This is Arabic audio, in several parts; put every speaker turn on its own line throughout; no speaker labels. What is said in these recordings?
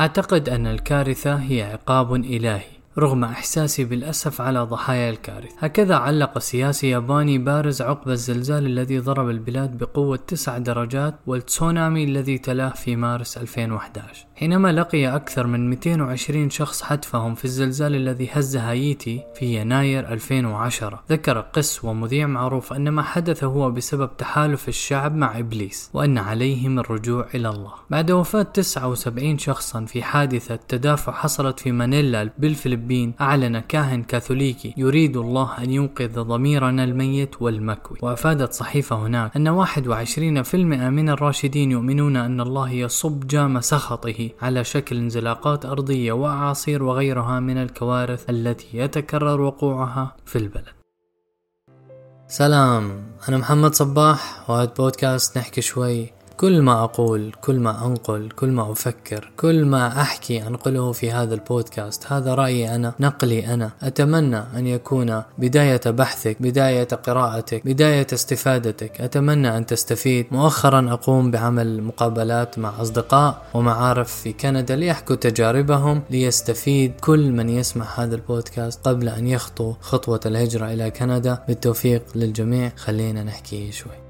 أعتقد أن الكارثة هي عقاب إلهي. رغم إحساسي بالأسف على ضحايا الكارثة. هكذا علق سياسي ياباني بارز عقب الزلزال الذي ضرب البلاد بقوة 9 درجات والتسونامي الذي تلاه في مارس 2011 حينما لقي أكثر من 220 شخص حتفهم في الزلزال الذي هز هايتي في يناير 2010 ذكر قس ومذيع معروف أن ما حدث هو بسبب تحالف الشعب مع إبليس وأن عليهم الرجوع إلى الله. بعد وفاة 79 شخصا في حادثة تدافع حصلت في مانيلا بالفلبين أعلن كاهن كاثوليكي يريد الله أن ينقذ ضميرنا الميت والمكوي. وأفادت صحيفة هناك أن 21% من الراشدين يؤمنون أن الله يصب جام سخطه على شكل انزلاقات أرضية وأعاصير وغيرها من الكوارث التي يتكرر وقوعها في البلد. سلام. أنا محمد صباح وهذا بودكاست نحكي شوي كل ما أقول كل ما أنقل كل ما أفكر كل ما أحكي أنقله في هذا البودكاست. هذا رأيي أنا نقلي أنا. أتمنى أن يكون بداية بحثك بداية قراءتك بداية استفادتك. أتمنى أن تستفيد. مؤخرا أقوم بعمل مقابلات مع أصدقاء ومعارف في كندا ليحكوا تجاربهم ليستفيد كل من يسمع هذا البودكاست قبل أن يخطو خطوة الهجرة إلى كندا. بالتوفيق للجميع. خلينا نحكي شوي.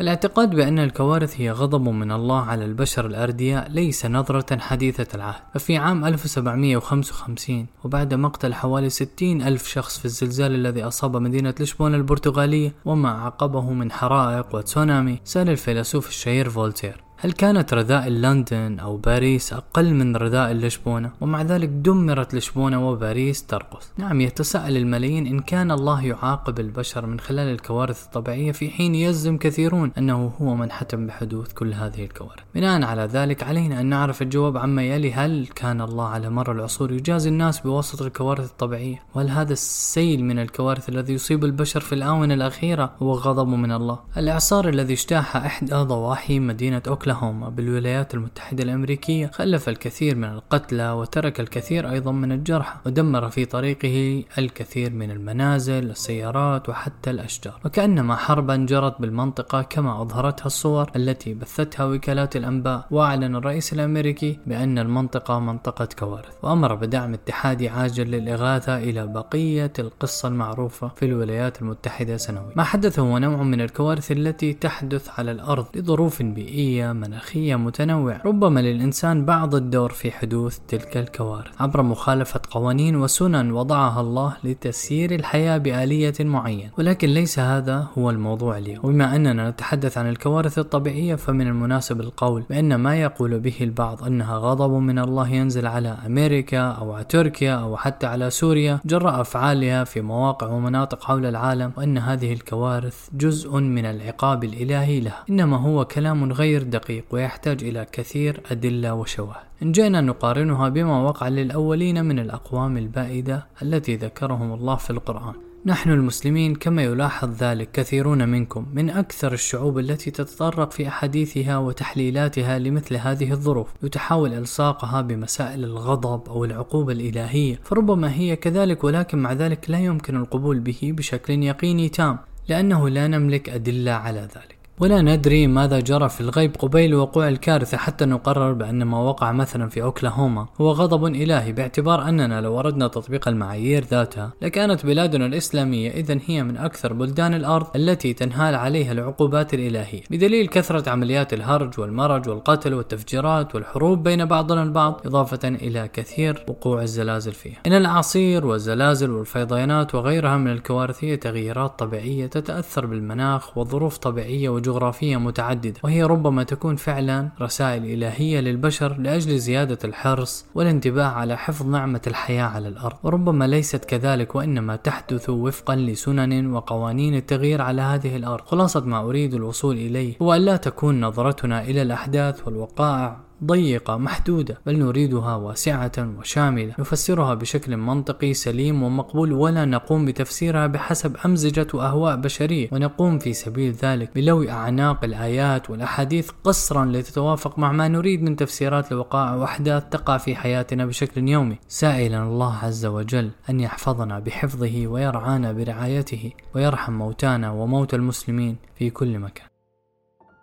الاعتقاد بأن الكوارث هي غضب من الله على البشر الأردياء ليس نظرة حديثة العهد. ففي عام 1755 وبعد مقتل حوالي 60 ألف شخص في الزلزال الذي أصاب مدينة لشبونة البرتغالية وما عقبه من حرائق وتسونامي سأل الفيلسوف الشهير فولتير. هل كانت رذائل لندن أو باريس أقل من رذائل لشبونة؟ ومع ذلك دمرت لشبونة وباريس ترقص نعم يتساءل الملايين إن كان الله يعاقب البشر من خلال الكوارث الطبيعية في حين يزم كثيرون أنه هو من حتم بحدوث كل هذه الكوارث. بناء على ذلك علينا أن نعرف الجواب عما يلي هل كان الله على مر العصور يجازي الناس بواسطة الكوارث الطبيعية؟ وهل هذا السيل من الكوارث الذي يصيب البشر في الآونة الأخيرة هو غضب من الله؟ الإعصار الذي اجتاح إحدى ضواحي مدينة أوكلاهوما بالولايات المتحدة الأمريكية خلف الكثير من القتلى وترك الكثير أيضا من الجرحى ودمر في طريقه الكثير من المنازل السيارات وحتى الأشجار. وكأنما حربا جرت بالمنطقة كما أظهرتها الصور التي بثتها وكالات الأنباء وأعلن الرئيس الأمريكي بأن المنطقة منطقة كوارث وأمر بدعم اتحادي عاجل للإغاثة إلى بقية القصة المعروفة في الولايات المتحدة سنويا. ما حدث هو نوع من الكوارث التي تحدث على الأرض لظروف بيئية مناخية متنوعة ربما للإنسان بعض الدور في حدوث تلك الكوارث. عبر مخالفة قوانين وسنن وضعها الله لتسيير الحياة بآلية معينة. ولكن ليس هذا هو الموضوع اليوم. وبما أننا نتحدث عن الكوارث الطبيعية فمن المناسب القول بأن ما يقول به البعض أنها غضب من الله ينزل على أمريكا أو على تركيا أو حتى على سوريا جراء أفعالها في مواقع ومناطق حول العالم وأن هذه الكوارث جزء من العقاب الإلهي لها. إنما هو كلام غير دقيق. دقيق ويحتاج إلى كثير أدلة وشواهد. إن جئنا نقارنها بما وقع للأولين من الأقوام البائدة التي ذكرهم الله في القرآن. نحن المسلمين كما يلاحظ ذلك كثيرون منكم من أكثر الشعوب التي تتطرق في أحاديثها وتحليلاتها لمثل هذه الظروف. وتحاول إلصاقها بمسائل الغضب أو العقوبة الإلهية. فربما هي كذلك ولكن مع ذلك لا يمكن القبول به بشكل يقيني تام لأنه لا نملك أدلة على ذلك. ولا ندري ماذا جرى في الغيب قبيل وقوع الكارثة حتى نقرر بأن ما وقع مثلا في أوكلاهوما هو غضب إلهي باعتبار أننا لو أردنا تطبيق المعايير ذاتها لكانت بلادنا الإسلامية إذا هي من أكثر بلدان الأرض التي تنهال عليها العقوبات الإلهية. بدليل كثرة عمليات الهرج والمرج والقتل والتفجيرات والحروب بين بعضنا البعض إضافة إلى كثير وقوع الزلازل فيها. إن الأعاصير والزلازل والفيضانات وغيرها من الكوارث هي تغييرات طبيعية تتأثر بالمناخ وظروف طبيعية وجغرافية جغرافية متعددة وهي ربما تكون فعلا رسائل إلهية للبشر لأجل زيادة الحرص والانتباه على حفظ نعمة الحياة على الأرض. وربما ليست كذلك وإنما تحدث وفقا لسنن وقوانين التغيير على هذه الأرض. خلاصة ما أريد الوصول إليه هو أن لا تكون نظرتنا إلى الأحداث والوقائع ضيقة محدودة بل نريدها واسعة وشاملة. نفسرها بشكل منطقي سليم ومقبول ولا نقوم بتفسيرها بحسب أمزجة وأهواء بشرية. ونقوم في سبيل ذلك بلوي أعناق الآيات والأحاديث قصرا لتتوافق مع ما نريد من تفسيرات لوقائع وأحداث تقع في حياتنا بشكل يومي. سائلا الله عز وجل أن يحفظنا بحفظه ويرعانا برعايته ويرحم موتانا وموتى المسلمين في كل مكان.